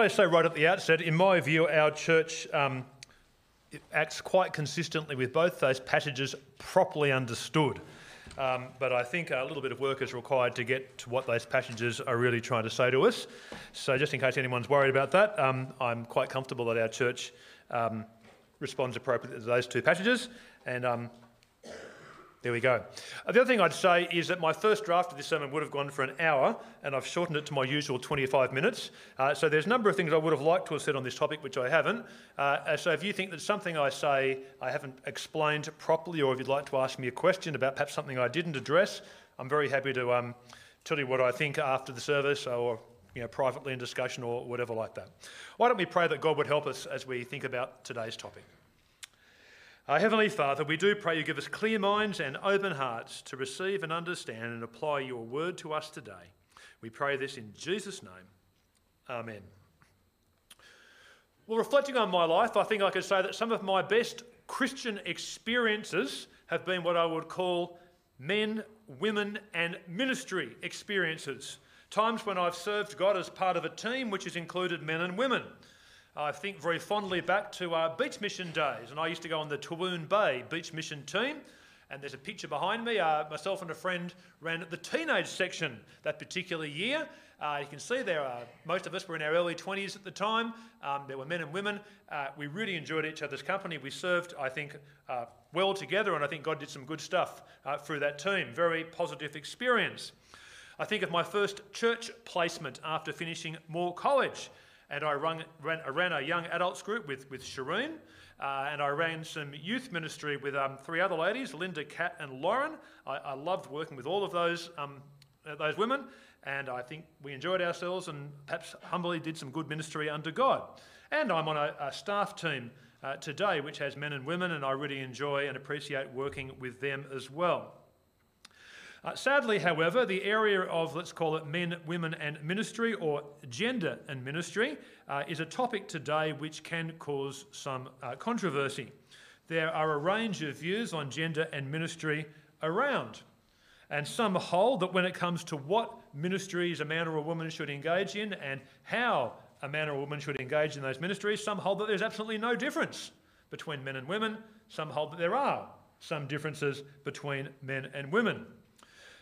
I say right at the outset, in my view, our church um, acts quite consistently with both those passages properly understood. Um, but I think a little bit of work is required to get to what those passages are really trying to say to us. So, just in case anyone's worried about that, um, I'm quite comfortable that our church um, responds appropriately to those two passages. And um, there we go. Uh, the other thing I'd say is that my first draft of this sermon would have gone for an hour, and I've shortened it to my usual 25 minutes. Uh, so there's a number of things I would have liked to have said on this topic, which I haven't. Uh, so if you think that something I say I haven't explained properly, or if you'd like to ask me a question about perhaps something I didn't address, I'm very happy to um, tell you what I think after the service or you know, privately in discussion or whatever like that. Why don't we pray that God would help us as we think about today's topic? Our Heavenly Father, we do pray you give us clear minds and open hearts to receive and understand and apply your word to us today. We pray this in Jesus' name. Amen. Well, reflecting on my life, I think I could say that some of my best Christian experiences have been what I would call men, women, and ministry experiences. Times when I've served God as part of a team which has included men and women. I think very fondly back to our beach mission days, and I used to go on the Toowoon Bay beach mission team. And there's a picture behind me. Uh, myself and a friend ran the teenage section that particular year. Uh, you can see there, uh, most of us were in our early 20s at the time. Um, there were men and women. Uh, we really enjoyed each other's company. We served, I think, uh, well together, and I think God did some good stuff uh, through that team. Very positive experience. I think of my first church placement after finishing Moore College and I run, ran, I ran, a young adults group with, with Shireen, uh, and I ran some youth ministry with um, three other ladies, Linda, Kat, and Lauren. I, I loved working with all of those, um, uh, those women, and I think we enjoyed ourselves and perhaps humbly did some good ministry under God. And I'm on a, a staff team uh, today which has men and women, and I really enjoy and appreciate working with them as well. Uh, sadly, however, the area of, let's call it men, women, and ministry, or gender and ministry, uh, is a topic today which can cause some uh, controversy. There are a range of views on gender and ministry around, and some hold that when it comes to what ministries a man or a woman should engage in and how a man or a woman should engage in those ministries, some hold that there's absolutely no difference between men and women, some hold that there are some differences between men and women.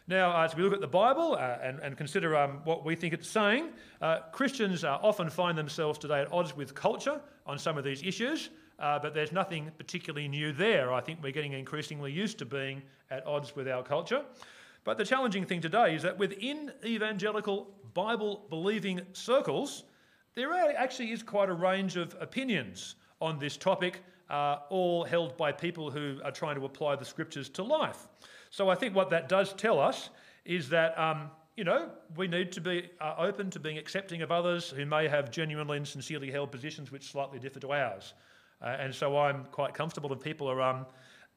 Now, as we look at the Bible uh, and, and, consider um, what we think it's saying, uh, Christians uh, often find themselves today at odds with culture on some of these issues, uh, but there's nothing particularly new there. I think we're getting increasingly used to being at odds with our culture. But the challenging thing today is that within evangelical Bible believing circles, there actually is quite a range of opinions on this topic, uh, all held by people who are trying to apply the scriptures to life. So I think what that does tell us is that, um, you know, we need to be uh, open to being accepting of others who may have genuinely and sincerely held positions which slightly differ to ours. Uh, and so I'm quite comfortable if people are um,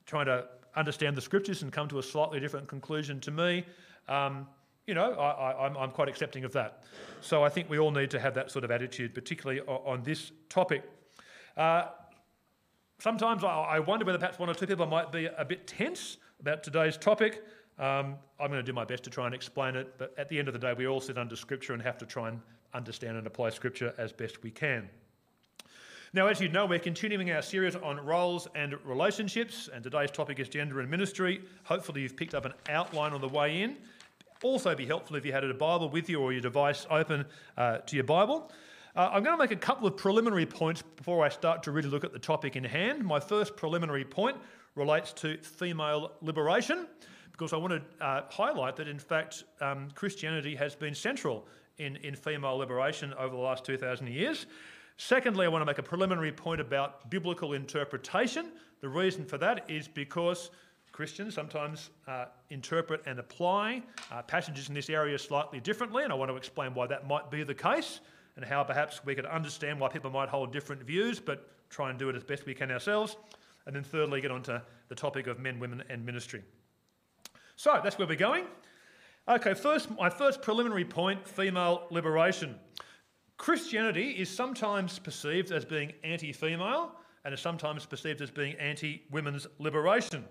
trying to understand the scriptures and come to a slightly different conclusion to me. Um, you know, I, am quite accepting of that. So I think we all need to have that sort of attitude, particularly on, this topic. Uh, sometimes I, I, wonder whether perhaps one or two people might be a bit tense about today's topic. Um, I'm going to do my best to try and explain it, but at the end of the day, we all sit under Scripture and have to try and understand and apply Scripture as best we can. Now, as you know, we're continuing our series on roles and relationships, and today's topic is gender and ministry. Hopefully, you've picked up an outline on the way in. Also, be helpful if you had a Bible with you or your device open uh, to your Bible. Uh, I'm going to make a couple of preliminary points before I start to really look at the topic in hand. My first preliminary point relates to female liberation, because I want to uh, highlight that, in fact, um, Christianity has been central in, in female liberation over the last 2,000 years. Secondly, I want to make a preliminary point about biblical interpretation. The reason for that is because Christians sometimes uh, interpret and apply uh, passages in this area slightly differently, and I want to explain why that might be the case and how perhaps we could understand why people might hold different views, but try and do it as best we can ourselves. And then thirdly, get onto the topic of men, women, and ministry. So that's where we're going. Okay, first, my first preliminary point female liberation. Christianity is sometimes perceived as being anti female and is sometimes perceived as being anti women's liberation.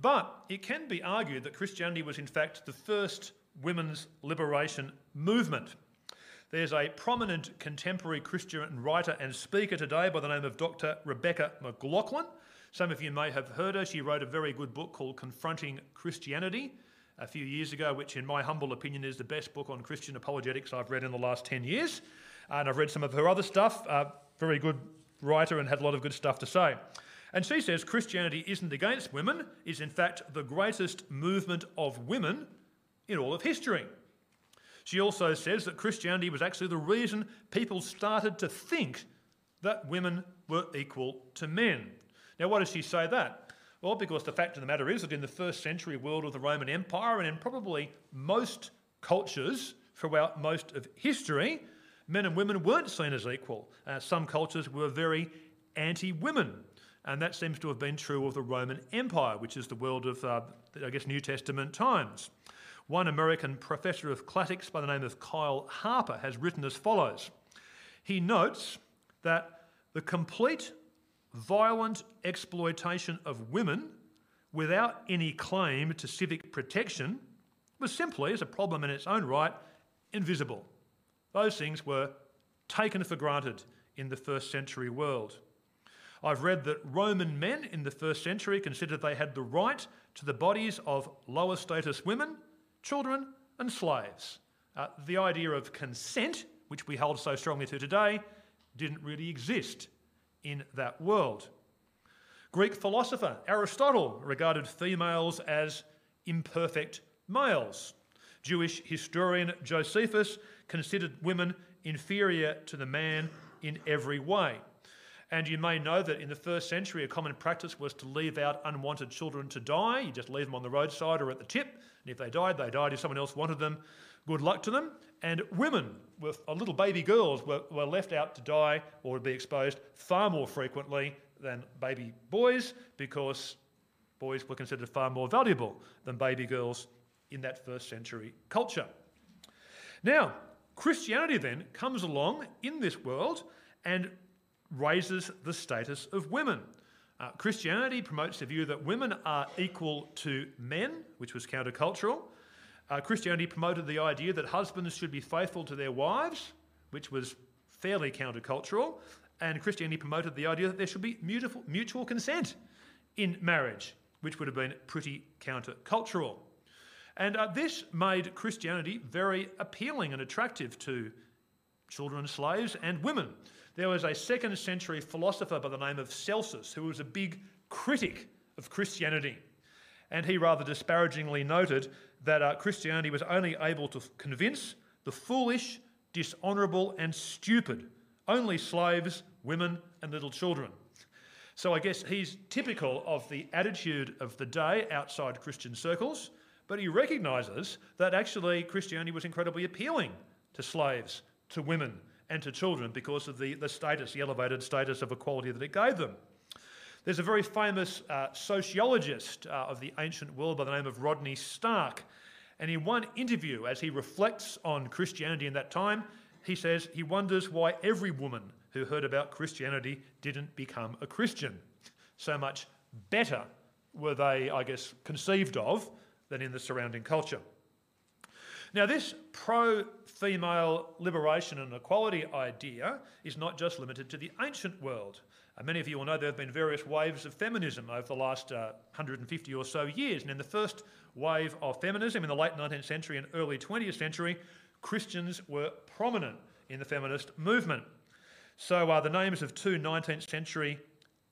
But it can be argued that Christianity was, in fact, the first women's liberation movement. There's a prominent contemporary Christian writer and speaker today by the name of Dr. Rebecca McLaughlin. Some of you may have heard her. She wrote a very good book called Confronting Christianity a few years ago, which, in my humble opinion, is the best book on Christian apologetics I've read in the last 10 years. And I've read some of her other stuff. Uh, very good writer and had a lot of good stuff to say. And she says Christianity isn't against women, is in fact the greatest movement of women in all of history. She also says that Christianity was actually the reason people started to think that women were equal to men. Now, why does she say that? Well, because the fact of the matter is that in the first century world of the Roman Empire and in probably most cultures throughout most of history, men and women weren't seen as equal. Uh, some cultures were very anti women. And that seems to have been true of the Roman Empire, which is the world of, uh, I guess, New Testament times. One American professor of classics by the name of Kyle Harper has written as follows He notes that the complete violent exploitation of women without any claim to civic protection was simply, as a problem in its own right, invisible. Those things were taken for granted in the first century world. I've read that Roman men in the first century considered they had the right to the bodies of lower status women, children, and slaves. Uh, the idea of consent, which we hold so strongly to today, didn't really exist in that world. Greek philosopher Aristotle regarded females as imperfect males. Jewish historian Josephus considered women inferior to the man in every way. And you may know that in the first century, a common practice was to leave out unwanted children to die. You just leave them on the roadside or at the tip. And if they died, they died. If someone else wanted them, good luck to them. And women with little baby girls were, were left out to die or to be exposed far more frequently than baby boys because boys were considered far more valuable than baby girls in that first century culture. Now, Christianity then comes along in this world and raises the status of women. Uh, Christianity promotes the view that women are equal to men, which was countercultural. Uh, Christianity promoted the idea that husbands should be faithful to their wives, which was fairly countercultural. And Christianity promoted the idea that there should be mutual, mutual consent in marriage, which would have been pretty countercultural. And uh, this made Christianity very appealing and attractive to children, slaves, and women. There was a second century philosopher by the name of Celsus who was a big critic of Christianity. And he rather disparagingly noted that uh, Christianity was only able to convince the foolish, dishonourable, and stupid, only slaves, women, and little children. So I guess he's typical of the attitude of the day outside Christian circles, but he recognises that actually Christianity was incredibly appealing to slaves, to women, and to children because of the, the status, the elevated status of equality that it gave them. There's a very famous uh, sociologist uh, of the ancient world by the name of Rodney Stark. And in one interview, as he reflects on Christianity in that time, he says he wonders why every woman who heard about Christianity didn't become a Christian. So much better were they, I guess, conceived of than in the surrounding culture. Now, this pro female liberation and equality idea is not just limited to the ancient world. Uh, many of you will know there have been various waves of feminism over the last uh, 150 or so years. And in the first wave of feminism in the late 19th century and early 20th century, Christians were prominent in the feminist movement. So, uh, the names of two 19th century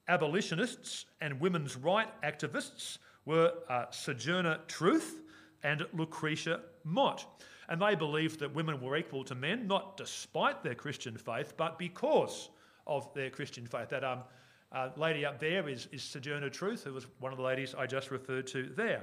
abolitionists and women's rights activists were uh, Sojourner Truth and Lucretia Mott. And they believed that women were equal to men, not despite their Christian faith, but because of their Christian faith. That um, uh, lady up there is, is Sojourner Truth, who was one of the ladies I just referred to there.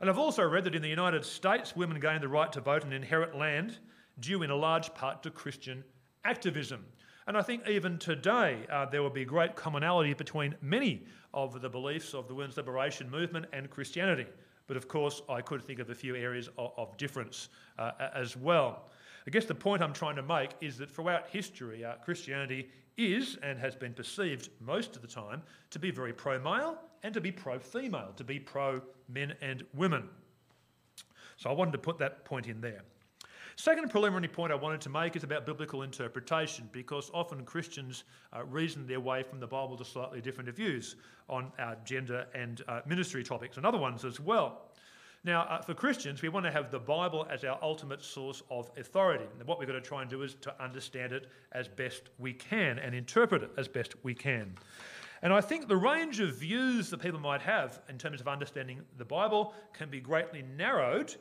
And I've also read that in the United States, women gained the right to vote and inherit land due in a large part to Christian activism. And I think even today, uh, there will be great commonality between many of the beliefs of the women's liberation movement and Christianity. But of course, I could think of a few areas of, of difference uh, as well. I guess the point I'm trying to make is that throughout history, uh, Christianity is and has been perceived most of the time to be very pro male and to be pro female, to be pro men and women. So I wanted to put that point in there. Second preliminary point I wanted to make is about biblical interpretation because often Christians uh, reason their way from the Bible to slightly different views on uh, gender and uh, ministry topics and other ones as well. Now, uh, for Christians, we want to have the Bible as our ultimate source of authority. And what we've got to try and do is to understand it as best we can and interpret it as best we can. And I think the range of views that people might have in terms of understanding the Bible can be greatly narrowed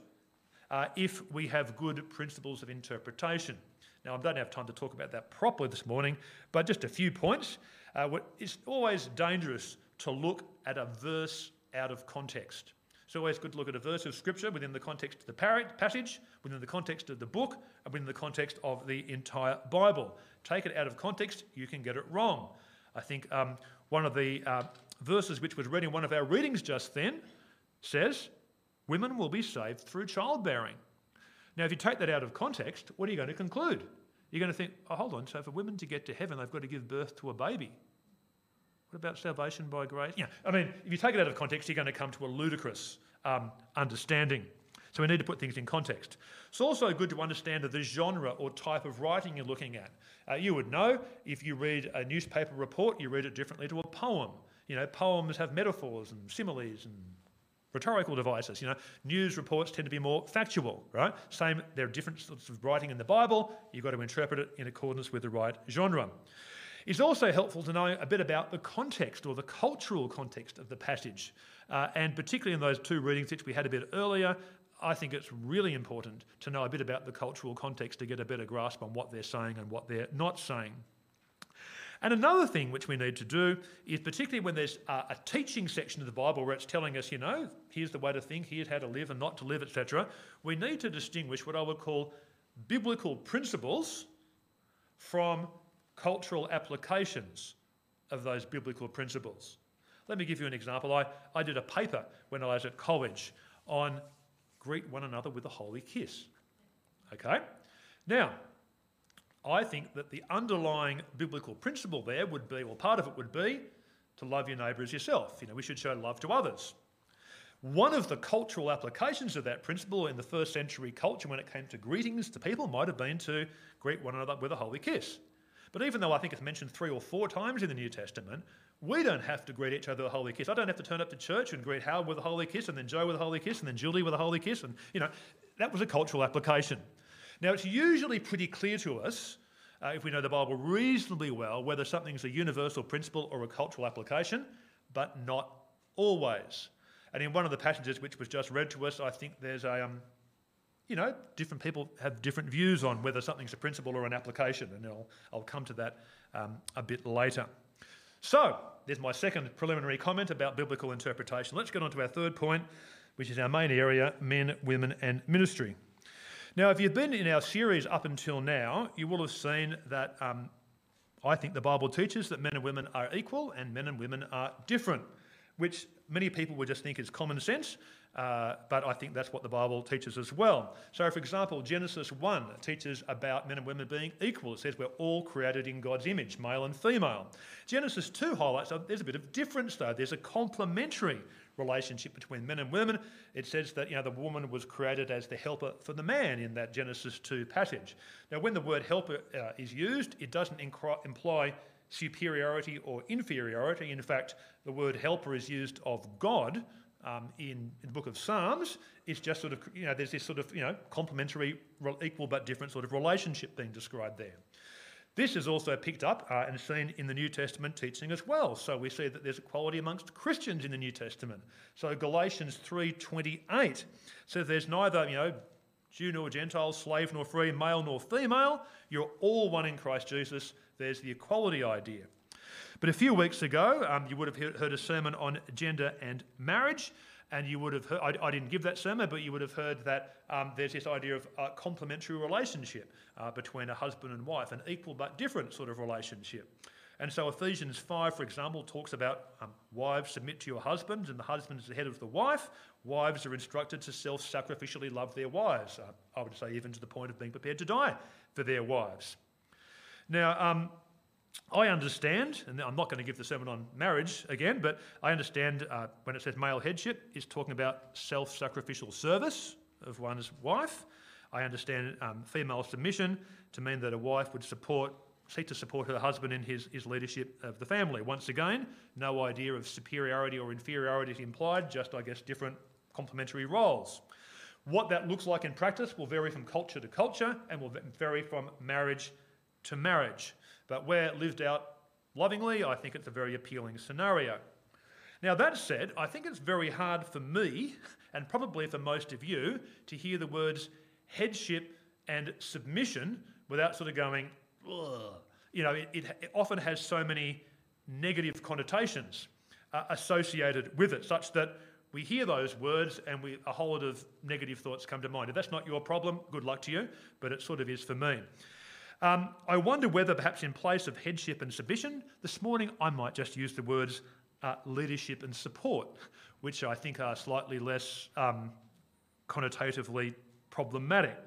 uh, if we have good principles of interpretation. Now, I don't have time to talk about that properly this morning, but just a few points. Uh, it's always dangerous to look at a verse out of context. It's always good to look at a verse of Scripture within the context of the passage, within the context of the book, and within the context of the entire Bible. Take it out of context, you can get it wrong. I think um, one of the uh, verses which was read in one of our readings just then says, Women will be saved through childbearing. Now, if you take that out of context, what are you going to conclude? You're going to think, oh, hold on, so for women to get to heaven, they've got to give birth to a baby. What about salvation by grace? Yeah, I mean, if you take it out of context, you're going to come to a ludicrous um, understanding. So we need to put things in context. It's also good to understand the genre or type of writing you're looking at. Uh, you would know if you read a newspaper report, you read it differently to a poem. You know, poems have metaphors and similes and rhetorical devices. You know, news reports tend to be more factual, right? Same, there are different sorts of writing in the Bible. You've got to interpret it in accordance with the right genre. It's also helpful to know a bit about the context or the cultural context of the passage. Uh, and particularly in those two readings which we had a bit earlier, I think it's really important to know a bit about the cultural context to get a better grasp on what they're saying and what they're not saying. And another thing which we need to do is, particularly when there's a, a, teaching section of the Bible where it's telling us, you know, here's the way to think, here's how to live and not to live, etc., we need to distinguish what I would call biblical principles from cultural applications of those biblical principles. Let me give you an example. I, I did a paper when I was at college on greet one another with a holy kiss. Okay? Now, I think that the underlying biblical principle there would be, or part of it would be, to love your neighbour as yourself. You know, we should show love to others. One of the cultural applications of that principle in the first century culture when it came to greetings to people might have been to greet one another with a holy kiss. But even though I think it's mentioned three or four times in the New Testament, we don't have to greet each other with a holy kiss. I don't have to turn up to church and greet Howard with a holy kiss, and then Joe with a holy kiss, and then Julie with a holy kiss. And, you know, that was a cultural application. Now, it's usually pretty clear to us, uh, if we know the Bible reasonably well, whether something's a universal principle or a cultural application, but not always. And in one of the passages which was just read to us, I think there's a, um, you know, different people have different views on whether something's a principle or an application, and I'll, I'll come to that um, a bit later. So, there's my second preliminary comment about biblical interpretation. Let's get on to our third point, which is our main area men, women, and ministry. Now, if you've been in our series up until now, you will have seen that um, I think the Bible teaches that men and women are equal and men and women are different, which many people would just think is common sense, uh, but I think that's what the Bible teaches as well. So, for example, Genesis 1 teaches about men and women being equal. It says we're all created in God's image, male and female. Genesis 2 highlights that there's a bit of difference, though. There's a complementary relationship between men and women. It says that you know the woman was created as the helper for the man in that Genesis 2 passage. Now, when the word helper uh, is used, it doesn't imply superiority or inferiority. In fact, the word helper is used of God um, in, in, the book of Psalms. It's just sort of, you know, there's this sort of, you know, complementary, equal but different sort of relationship being described there. This is also picked up uh, and seen in the New Testament teaching as well. So we see that there's equality amongst Christians in the New Testament. So Galatians 3:28 says there's neither, you know, Jew nor Gentile, slave nor free, male nor female. You're all one in Christ Jesus. There's the equality idea. But a few weeks ago, um, you would have heard a sermon on gender and marriage and you would have heard, I, I, didn't give that sermon, but you would have heard that um, there's this idea of a complementary relationship uh, between a husband and wife, an equal but different sort of relationship. And so Ephesians 5, for example, talks about um, wives submit to your husbands, and the husband is the head of the wife. Wives are instructed to self sacrificially love their wives. Uh, I would say, even to the point of being prepared to die for their wives. Now, um, I understand, and I'm not going to give the sermon on marriage again, but I understand uh, when it says male headship, it's talking about self sacrificial service of one's wife. I understand um, female submission to mean that a wife would support, seek to support her husband in his, his leadership of the family. Once again, no idea of superiority or inferiority implied, just, I guess, different complementary roles. What that looks like in practice will vary from culture to culture and will vary from marriage to marriage. But where lived out lovingly, I think it's a very appealing scenario. Now, that said, I think it's very hard for me, and probably for most of you, to hear the words headship and submission without sort of going, Ugh. you know, it, it, often has so many negative connotations uh, associated with it, such that we hear those words and we, a whole lot of negative thoughts come to mind. If that's not your problem, good luck to you, but it sort of is for me. Um, I wonder whether perhaps in place of headship and submission, this morning I might just use the words uh, leadership and support, which I think are slightly less um, connotatively problematic.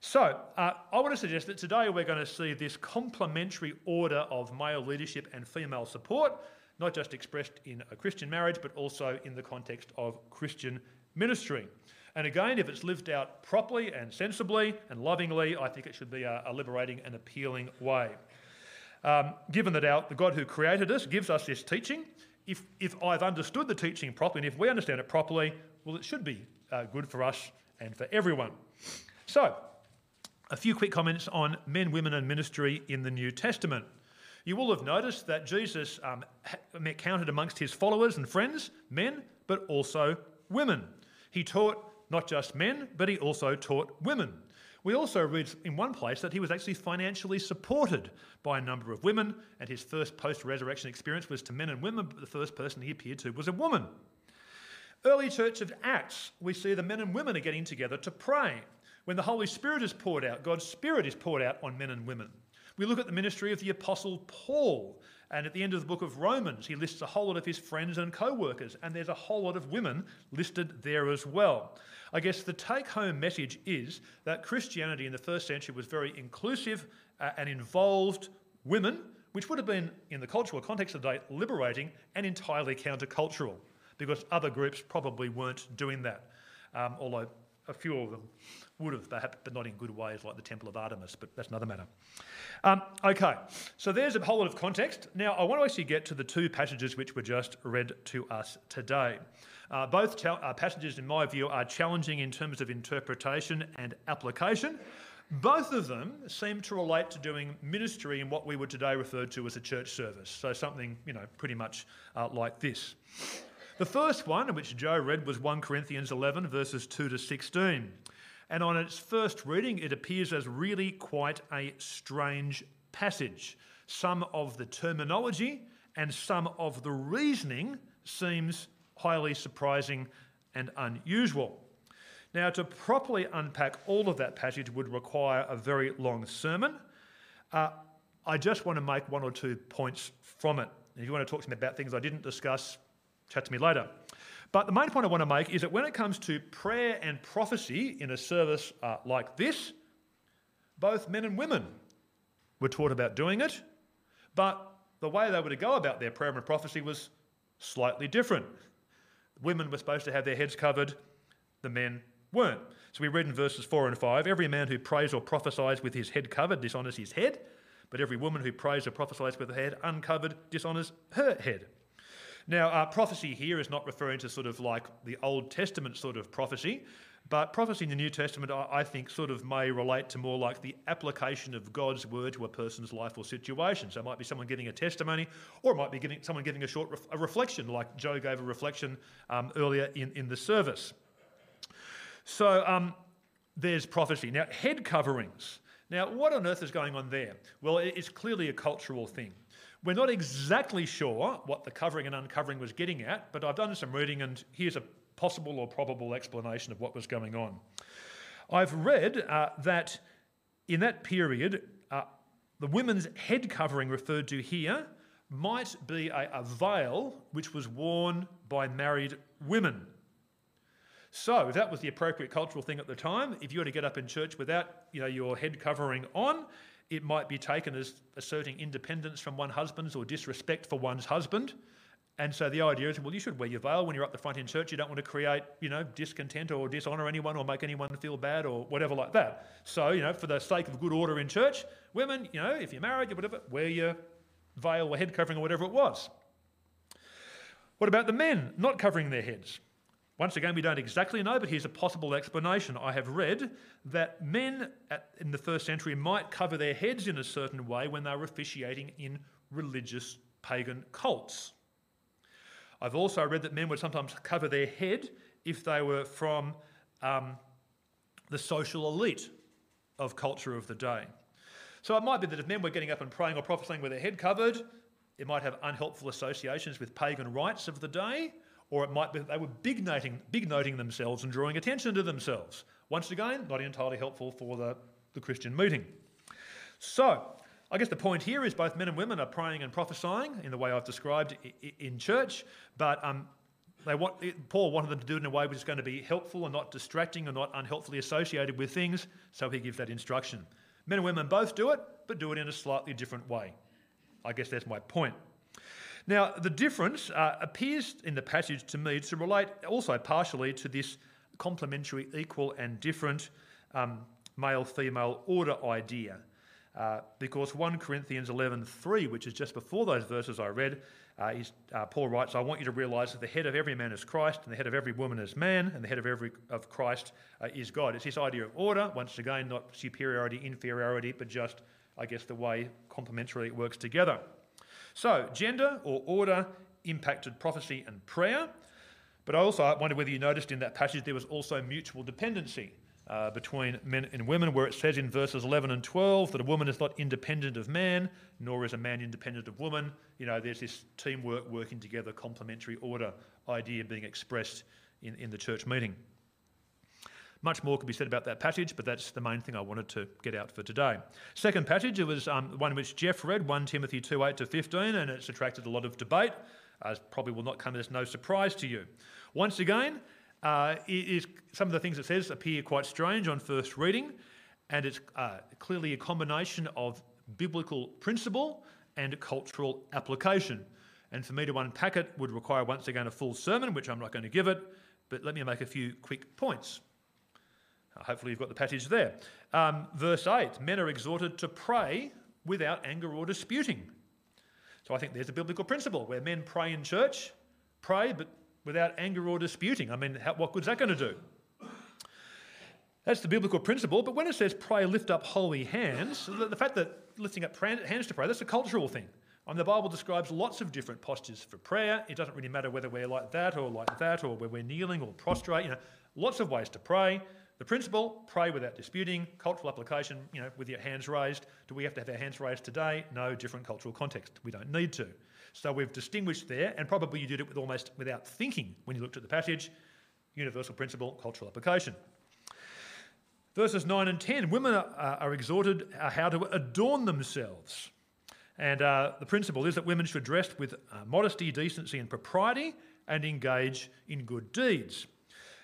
So, uh, I want to suggest that today we're going to see this complementary order of male leadership and female support, not just expressed in a Christian marriage, but also in the context of Christian ministry. And again, if it's lived out properly and sensibly and lovingly, I think it should be a, a liberating and appealing way. Um, given that our, the God who created us gives us this teaching, if, if I've understood the teaching properly, and if we understand it properly, well, it should be uh, good for us and for everyone. So, a few quick comments on men, women, and ministry in the New Testament. You will have noticed that Jesus um, counted amongst his followers and friends men, but also women. He taught not just men, but he also taught women. We also read in one place that he was actually financially supported by a number of women, and his first post resurrection experience was to men and women, but the first person he appeared to was a woman. Early church of Acts, we see the men and women are getting together to pray. When the Holy Spirit is poured out, God's Spirit is poured out on men and women. We look at the ministry of the Apostle Paul, and at the end of the book of Romans, he lists a whole lot of his friends and co workers, and there's a whole lot of women listed there as well. I guess the take home message is that Christianity in the first century was very inclusive uh, and involved women, which would have been, in the cultural context of the day, liberating and entirely countercultural, because other groups probably weren't doing that, um, although a few of them would have, perhaps, but not in good ways like the Temple of Artemis, but that's another matter. Um, okay, so there's a whole lot of context. Now, I want to actually get to the two passages which were just read to us today. Uh, both ta- uh, passages, in my view, are challenging in terms of interpretation and application. Both of them seem to relate to doing ministry in what we would today refer to as a church service. So something, you know, pretty much uh, like this. The first one, which Joe read, was 1 Corinthians 11, verses 2 to 16. And on its first reading, it appears as really quite a strange passage. Some of the terminology and some of the reasoning seems highly surprising and unusual. Now, to properly unpack all of that passage would require a very long sermon. Uh, I just want to make one or two points from it. If you want to talk to me about things I didn't discuss, chat to me later. But the main point I want to make is that when it comes to prayer and prophecy in a service uh, like this, both men and women were taught about doing it, but the way they were to go about their prayer and prophecy was slightly different. Women were supposed to have their heads covered, the men weren't. So we read in verses 4 and 5 every man who prays or prophesies with his head covered dishonours his head, but every woman who prays or prophesies with her head uncovered dishonours her head. Now, uh, prophecy here is not referring to sort of like the Old Testament sort of prophecy, but prophecy in the New Testament, I think, sort of may relate to more like the application of God's word to a person's life or situation. So it might be someone giving a testimony, or it might be giving, someone giving a short ref- a reflection, like Joe gave a reflection um, earlier in, in the service. So um, there's prophecy. Now, head coverings. Now, what on earth is going on there? Well, it's clearly a cultural thing. We're not exactly sure what the covering and uncovering was getting at, but I've done some reading and here's a possible or probable explanation of what was going on. I've read uh, that in that period, uh, the women's head covering referred to here might be a, a veil which was worn by married women. So, that was the appropriate cultural thing at the time, if you were to get up in church without you know, your head covering on, it might be taken as asserting independence from one husband's or disrespect for one's husband. And so the idea is, well, you should wear your veil when you're up the front in church. You don't want to create, you know, discontent or dishonour anyone or make anyone feel bad or whatever like that. So, you know, for the sake of good order in church, women, you know, if you're married, or whatever, wear your veil or head covering or whatever it was. What about the men not covering their heads? Once again, we don't exactly know, but here's a possible explanation. I have read that men at, in the first century might cover their heads in a certain way when they were officiating in religious pagan cults. I've also read that men would sometimes cover their head if they were from um, the social elite of culture of the day. So it might be that if men were getting up and praying or prophesying with their head covered, it might have unhelpful associations with pagan rites of the day, or it might be that they were big noting, big noting themselves and drawing attention to themselves. Once again, not entirely helpful for the, the Christian meeting. So, I guess the point here is both men and women are praying and prophesying in the way I've described in church, but um, they want, Paul wanted them to do it in a way which is going to be helpful and not distracting and not unhelpfully associated with things, so he gives that instruction. Men and women both do it, but do it in a slightly different way. I guess that's my point. Now, the difference uh, appears in the passage to me to relate also partially to this complementary, equal, and different um, male female order idea. Uh, because 1 Corinthians 11:3, which is just before those verses I read, uh, is, uh, Paul writes, "I want you to realise that the head of every man is Christ, and the head of every woman is man, and the head of every of Christ uh, is God." It's this idea of order. Once again, not superiority, inferiority, but just, I guess, the way complementarily it works together. So, gender or order impacted prophecy and prayer. But I also wonder whether you noticed in that passage there was also mutual dependency uh, between men and women, where it says in verses 11 and 12 that a woman is not independent of man, nor is a man independent of woman. You know, there's this teamwork, working together, complementary order idea being expressed in, in the church meeting. Much more could be said about that passage, but that's the main thing I wanted to get out for today. Second passage, it was um, one which Jeff read, 1 Timothy 2 8 to 15, and it's attracted a lot of debate, as probably will not come as no surprise to you. Once again, uh, is some of the things it says appear quite strange on first reading, and it's uh, clearly a combination of biblical principle and cultural application. And for me to unpack it would require once again a full sermon, which I'm not going to give it, but let me make a few quick points. Hopefully, you've got the passage there. Um, verse 8 Men are exhorted to pray without anger or disputing. So I think there's a biblical principle where men pray in church, pray, but without anger or disputing. I mean, how, what good's that going to do? That's the biblical principle. But when it says pray, lift up holy hands, the, the fact that lifting up hands to pray, that's a cultural thing. I mean, the Bible describes lots of different postures for prayer. It doesn't really matter whether we're like that or like that or where we're kneeling or prostrate. You know, lots of ways to pray. The principle, pray without disputing. Cultural application, you know, with your hands raised. Do we have to have our hands raised today? No, different cultural context. We don't need to. So we've distinguished there, and probably you did it with almost without thinking when you looked at the passage. Universal principle, cultural application. Verses 9 and 10 women are, are exhorted uh, how to adorn themselves. And uh, the principle is that women should dress with uh, modesty, decency, and propriety and engage in good deeds.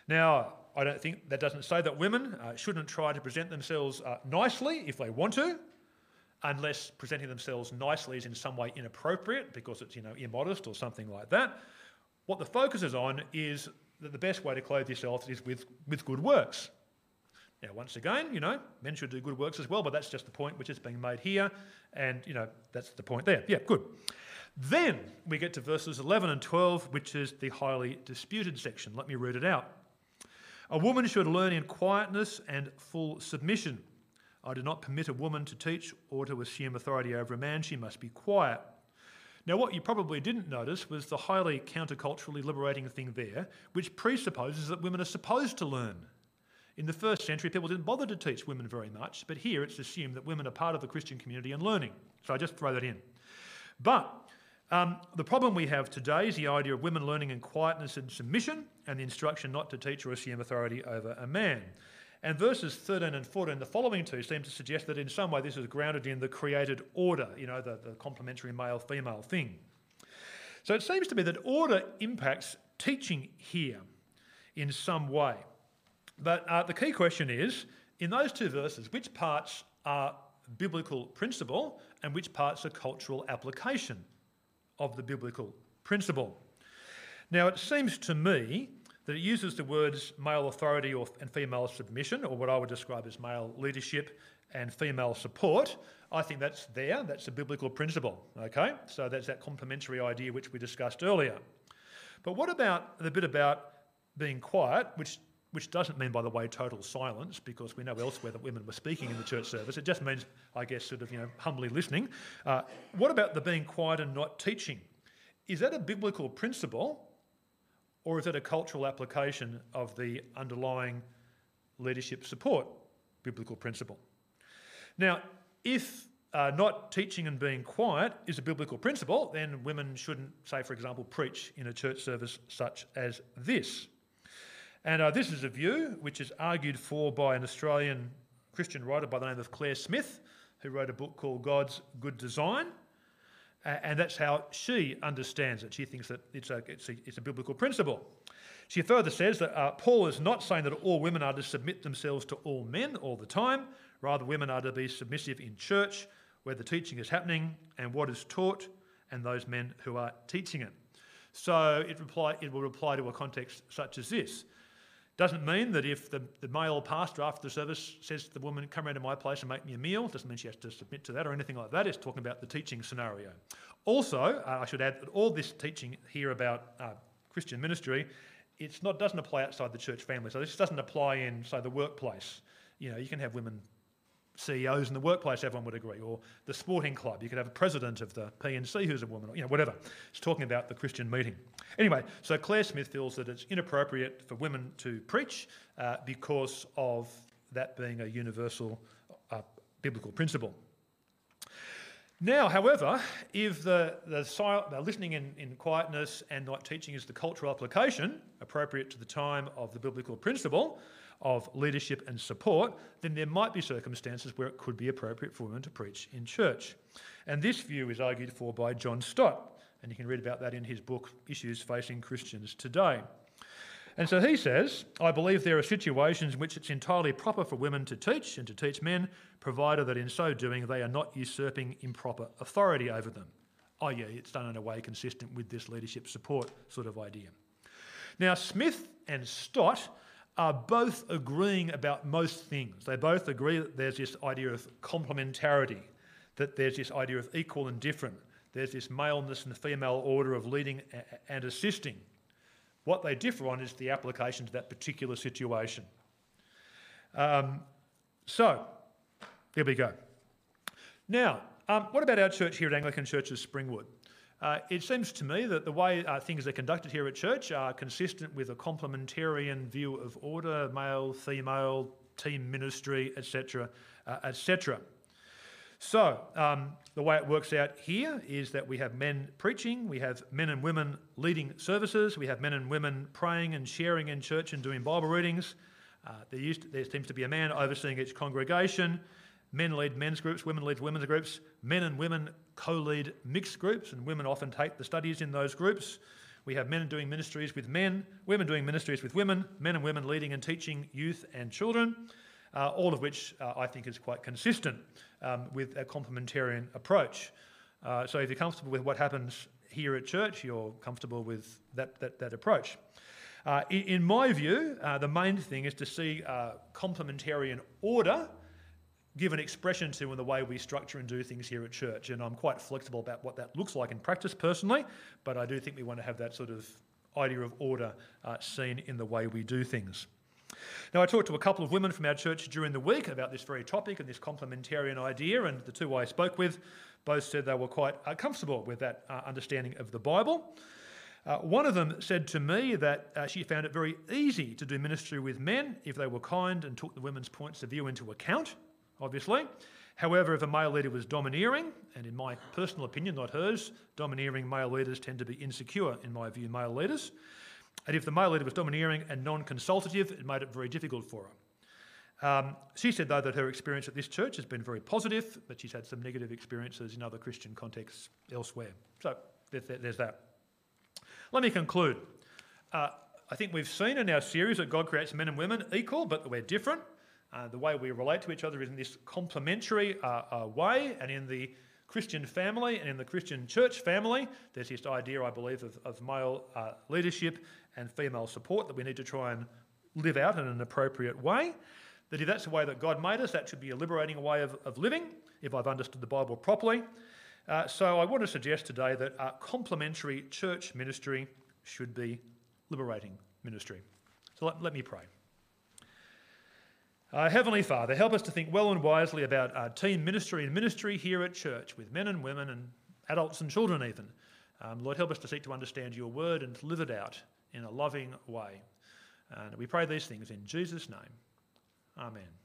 Now, I don't think that doesn't say that women uh, shouldn't try to present themselves uh, nicely if they want to, unless presenting themselves nicely is in some way inappropriate because it's you know immodest or something like that. What the focus is on is that the best way to clothe yourself is with, with good works. Now, once again, you know, men should do good works as well, but that's just the point which is being made here, and you know, that's the point there. Yeah, good. Then we get to verses 11 and 12, which is the highly disputed section. Let me read it out. A woman should learn in quietness and full submission. I do not permit a woman to teach or to assume authority over a man. She must be quiet. Now, what you probably didn't notice was the highly counterculturally liberating thing there, which presupposes that women are supposed to learn. In the first century, people didn't bother to teach women very much, but here it's assumed that women are part of the Christian community and learning. So I just throw that in. But um, the problem we have today is the idea of women learning in quietness and submission, and the instruction not to teach or assume authority over a man. And verses 13 and 14, the following two, seem to suggest that in some way this is grounded in the created order, you know, the, the complementary male female thing. So it seems to me that order impacts teaching here in some way. But uh, the key question is in those two verses, which parts are biblical principle and which parts are cultural application? Of the biblical principle. Now, it seems to me that it uses the words male authority or, and female submission, or what I would describe as male leadership and female support. I think that's there, that's a biblical principle, okay? So that's that complementary idea which we discussed earlier. But what about the bit about being quiet, which which doesn't mean, by the way, total silence, because we know elsewhere that women were speaking in the church service. It just means, I guess, sort of, you know, humbly listening. Uh, what about the being quiet and not teaching? Is that a biblical principle, or is it a cultural application of the underlying leadership support biblical principle? Now, if uh, not teaching and being quiet is a biblical principle, then women shouldn't, say, for example, preach in a church service such as this. And uh, this is a view which is argued for by an Australian Christian writer by the name of Claire Smith, who wrote a book called God's Good Design. Uh, and that's how she understands it. She thinks that it's a, it's a, it's a biblical principle. She further says that uh, Paul is not saying that all women are to submit themselves to all men all the time. Rather, women are to be submissive in church where the teaching is happening and what is taught, and those men who are teaching it. So it, reply, it will apply to a context such as this. Doesn't mean that if the, the male pastor after the service says to the woman, come around to my place and make me a meal, doesn't mean she has to submit to that or anything like that. It's talking about the teaching scenario. Also, uh, I should add that all this teaching here about uh, Christian ministry, it's not doesn't apply outside the church family. So this doesn't apply in, say, the workplace. You know, you can have women CEOs in the workplace, everyone would agree, or the sporting club. You could have a president of the P&C who's a woman, or, you know, whatever. It's talking about the Christian meeting. Anyway, so Claire Smith feels that it's inappropriate for women to preach uh, because of that being a universal uh, biblical principle. Now, however, if the, the, the listening in, in quietness and not teaching is the cultural application appropriate to the time of the biblical principle, of leadership and support, then there might be circumstances where it could be appropriate for women to preach in church. And this view is argued for by John Stott, and you can read about that in his book, Issues Facing Christians Today. And so he says, I believe there are situations in which it's entirely proper for women to teach and to teach men, provided that in so doing they are not usurping improper authority over them. Oh, yeah, it's done in a way consistent with this leadership support sort of idea. Now, Smith and Stott are both agreeing about most things. They both agree that there's this idea of complementarity, that there's this idea of equal and different, there's this maleness and female order of leading and assisting. What they differ on is the application to that particular situation. Um, so, there we go. Now, um, what about our church here at Anglican Church of Springwood? Uh, it seems to me that the way uh, things are conducted here at church are consistent with a complementarian view of order, male, female, team ministry, etc., uh, etc. So, um, the way it works out here is that we have men preaching, we have men and women leading services, we have men and women praying and sharing in church and doing Bible readings. Uh, there, to, there seems to be a man overseeing each congregation. Men lead men's groups, women lead women's groups. Men and women co lead mixed groups, and women often take the studies in those groups. We have men doing ministries with men, women doing ministries with women, men and women leading and teaching youth and children, uh, all of which uh, I think is quite consistent um, with a complementarian approach. Uh, so if you're comfortable with what happens here at church, you're comfortable with that, that, that approach. Uh, in, my view, uh, the main thing is to see uh, complementarian order give an expression to in the way we structure and do things here at church. And I'm quite flexible about what that looks like in practice personally, but I do think we want to have that sort of idea of order uh, seen in the way we do things. Now, I talked to a couple of women from our church during the week about this very topic and this complementarian idea, and the two I spoke with both said they were quite uh, comfortable with that uh, understanding of the Bible. Uh, one of them said to me that uh, she found it very easy to do ministry with men if they were kind and took the women's points of view into account obviously. However, if a male leader was domineering, and in my personal opinion, not hers, domineering male leaders tend to be insecure, in my view, male leaders. And if the male leader was domineering and non consultative, it made it very difficult for her. Um, she said, though, that her experience at this church has been very positive, but she's had some negative experiences in other Christian contexts elsewhere. So there's that. Let me conclude. Uh, I think we've seen in our series that God creates men and women equal, but that we're different. Uh, the way we relate to each other is in this complementary uh, uh, way and in the Christian family and in the Christian church family, there's this idea, I believe, of, of male uh, leadership and female support that we need to try and live out in an appropriate way. That if that's the way that God made us, that should be a liberating way of, of living, if I've understood the Bible properly. Uh, so I want to suggest today that uh, complementary church ministry should be liberating ministry. So let, let me pray. Uh, Heavenly Father, help us to think well and wisely about our team ministry and ministry here at church with men and women and adults and children, even. Um, Lord, help us to seek to understand your word and to live it out in a loving way. And we pray these things in Jesus' name. Amen.